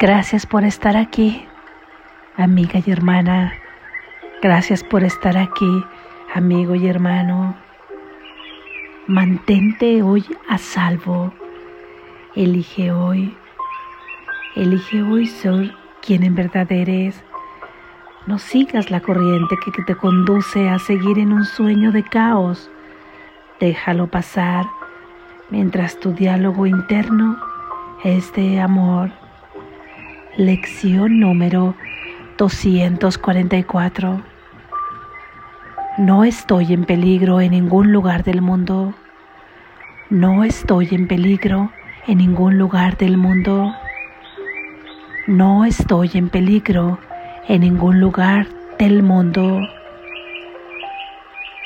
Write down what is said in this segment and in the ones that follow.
Gracias por estar aquí, amiga y hermana. Gracias por estar aquí, amigo y hermano. Mantente hoy a salvo. Elige hoy. Elige hoy ser quien en verdad eres. No sigas la corriente que te conduce a seguir en un sueño de caos. Déjalo pasar mientras tu diálogo interno es de amor Lección número 244. No estoy en peligro en ningún lugar del mundo. No estoy en peligro en ningún lugar del mundo. No estoy en peligro en ningún lugar del mundo.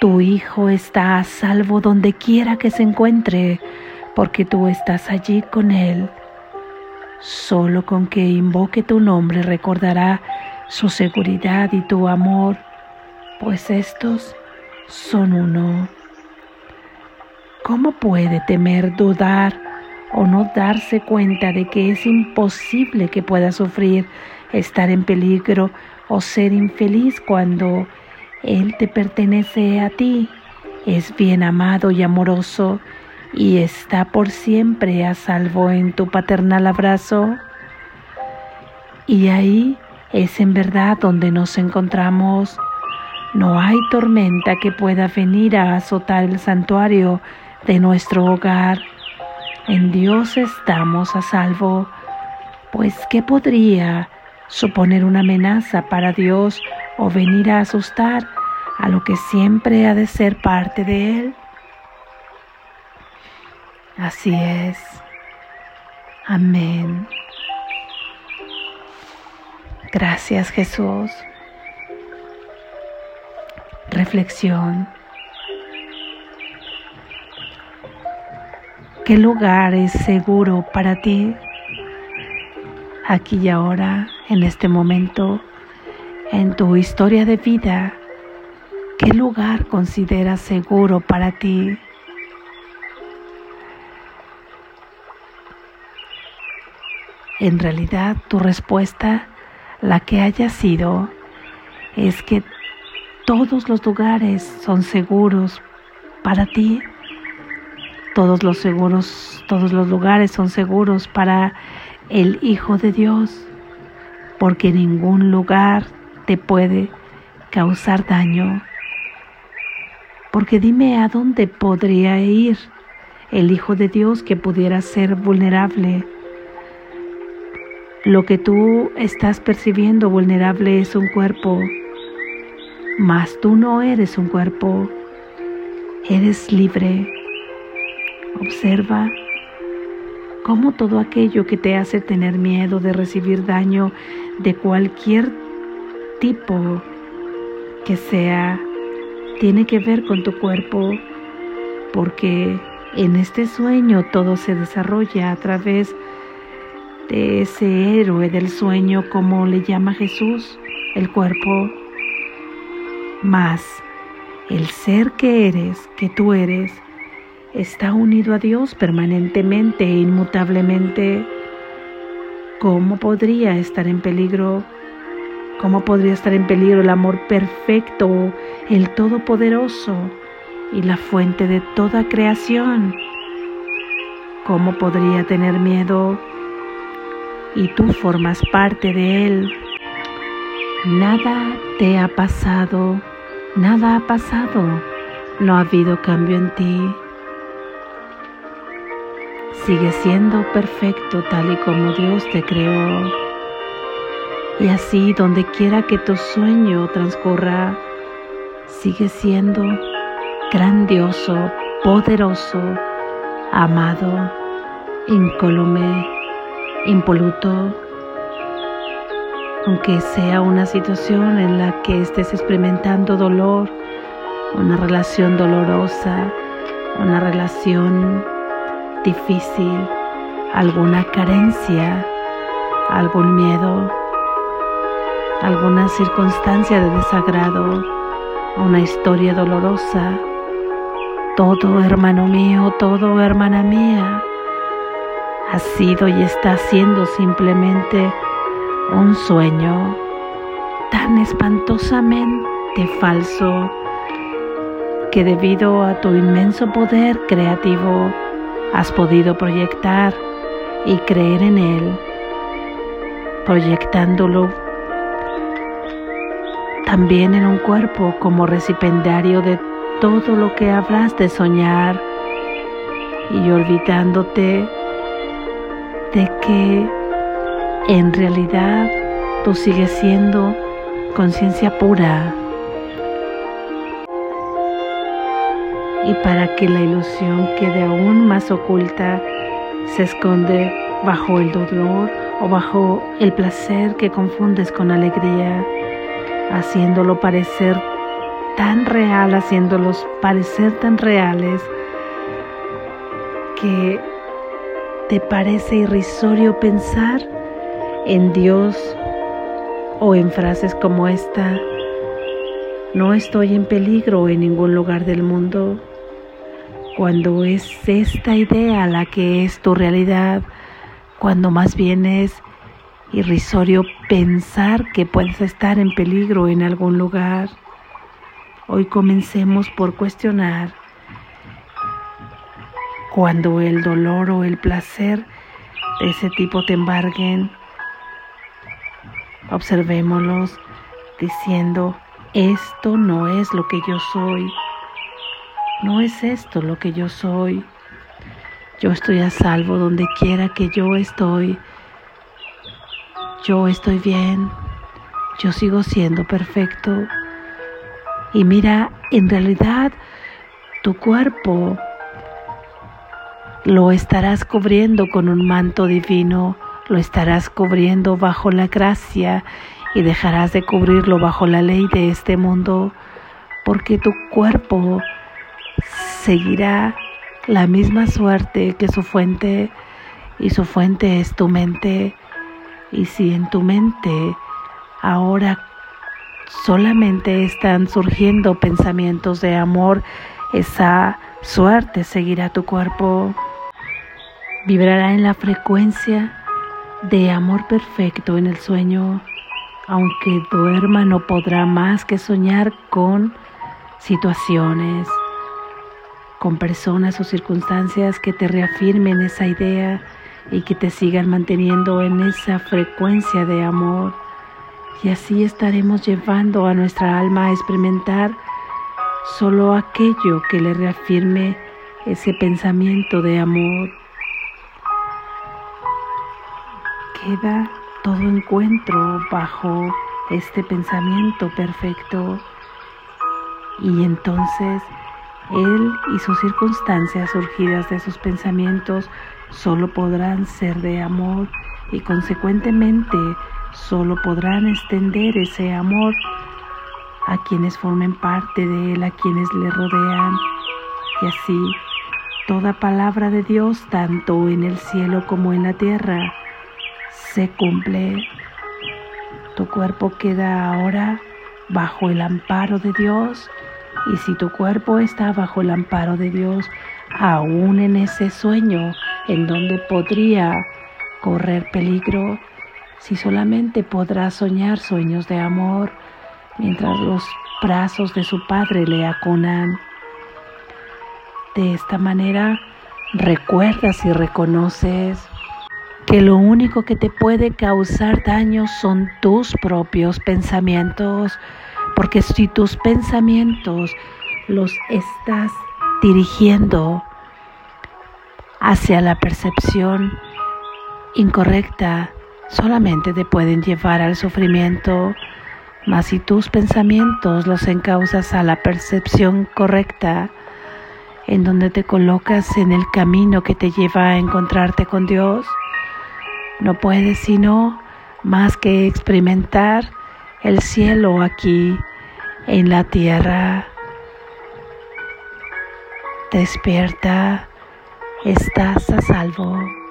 Tu hijo está a salvo donde quiera que se encuentre, porque tú estás allí con él Solo con que invoque tu nombre recordará su seguridad y tu amor, pues estos son uno. ¿Cómo puede temer, dudar o no darse cuenta de que es imposible que pueda sufrir, estar en peligro o ser infeliz cuando Él te pertenece a ti? Es bien amado y amoroso y está por siempre a salvo en tu paternal abrazo. Y ahí es en verdad donde nos encontramos. No hay tormenta que pueda venir a azotar el santuario de nuestro hogar. En Dios estamos a salvo, pues ¿qué podría suponer una amenaza para Dios o venir a asustar a lo que siempre ha de ser parte de Él? Así es. Amén. Gracias Jesús. Reflexión. ¿Qué lugar es seguro para ti? Aquí y ahora, en este momento, en tu historia de vida, ¿qué lugar consideras seguro para ti? En realidad tu respuesta, la que haya sido, es que todos los lugares son seguros para ti. Todos los seguros, todos los lugares son seguros para el Hijo de Dios, porque ningún lugar te puede causar daño. Porque dime a dónde podría ir el Hijo de Dios que pudiera ser vulnerable lo que tú estás percibiendo vulnerable es un cuerpo, mas tú no eres un cuerpo, eres libre. Observa cómo todo aquello que te hace tener miedo de recibir daño de cualquier tipo que sea, tiene que ver con tu cuerpo, porque en este sueño todo se desarrolla a través de ese héroe del sueño como le llama Jesús, el cuerpo, más el ser que eres, que tú eres, está unido a Dios permanentemente e inmutablemente. ¿Cómo podría estar en peligro? ¿Cómo podría estar en peligro el amor perfecto, el todopoderoso y la fuente de toda creación? ¿Cómo podría tener miedo? Y tú formas parte de él. Nada te ha pasado, nada ha pasado, no ha habido cambio en ti. Sigue siendo perfecto tal y como Dios te creó. Y así donde quiera que tu sueño transcurra, sigue siendo grandioso, poderoso, amado, incólume impoluto, aunque sea una situación en la que estés experimentando dolor, una relación dolorosa, una relación difícil, alguna carencia, algún miedo, alguna circunstancia de desagrado, una historia dolorosa. Todo hermano mío, todo hermana mía, ha sido y está siendo simplemente un sueño tan espantosamente falso que debido a tu inmenso poder creativo has podido proyectar y creer en él, proyectándolo también en un cuerpo como recipendario de todo lo que habrás de soñar y olvidándote de que en realidad tú sigues siendo conciencia pura. Y para que la ilusión quede aún más oculta, se esconde bajo el dolor o bajo el placer que confundes con alegría, haciéndolo parecer tan real, haciéndolos parecer tan reales que te parece irrisorio pensar en Dios o en frases como esta, no estoy en peligro en ningún lugar del mundo, cuando es esta idea la que es tu realidad, cuando más bien es irrisorio pensar que puedes estar en peligro en algún lugar. Hoy comencemos por cuestionar cuando el dolor o el placer de ese tipo te embarguen. Observémoslos diciendo, esto no es lo que yo soy. No es esto lo que yo soy. Yo estoy a salvo donde quiera que yo estoy. Yo estoy bien. Yo sigo siendo perfecto. Y mira, en realidad tu cuerpo lo estarás cubriendo con un manto divino, lo estarás cubriendo bajo la gracia y dejarás de cubrirlo bajo la ley de este mundo, porque tu cuerpo seguirá la misma suerte que su fuente y su fuente es tu mente. Y si en tu mente ahora solamente están surgiendo pensamientos de amor, esa suerte seguirá tu cuerpo. Vibrará en la frecuencia de amor perfecto en el sueño. Aunque duerma no podrá más que soñar con situaciones, con personas o circunstancias que te reafirmen esa idea y que te sigan manteniendo en esa frecuencia de amor y así estaremos llevando a nuestra alma a experimentar solo aquello que le reafirme ese pensamiento de amor. Queda todo encuentro bajo este pensamiento perfecto y entonces él y sus circunstancias surgidas de sus pensamientos solo podrán ser de amor y consecuentemente solo podrán extender ese amor a quienes formen parte de Él, a quienes le rodean. Y así, toda palabra de Dios, tanto en el cielo como en la tierra, se cumple. Tu cuerpo queda ahora bajo el amparo de Dios. Y si tu cuerpo está bajo el amparo de Dios, aún en ese sueño en donde podría correr peligro, si solamente podrá soñar sueños de amor mientras los brazos de su padre le acunan. De esta manera recuerdas y reconoces que lo único que te puede causar daño son tus propios pensamientos, porque si tus pensamientos los estás dirigiendo hacia la percepción incorrecta solamente te pueden llevar al sufrimiento, mas si tus pensamientos los encausas a la percepción correcta, en donde te colocas en el camino que te lleva a encontrarte con Dios, no puedes sino más que experimentar el cielo aquí en la tierra. Despierta, estás a salvo.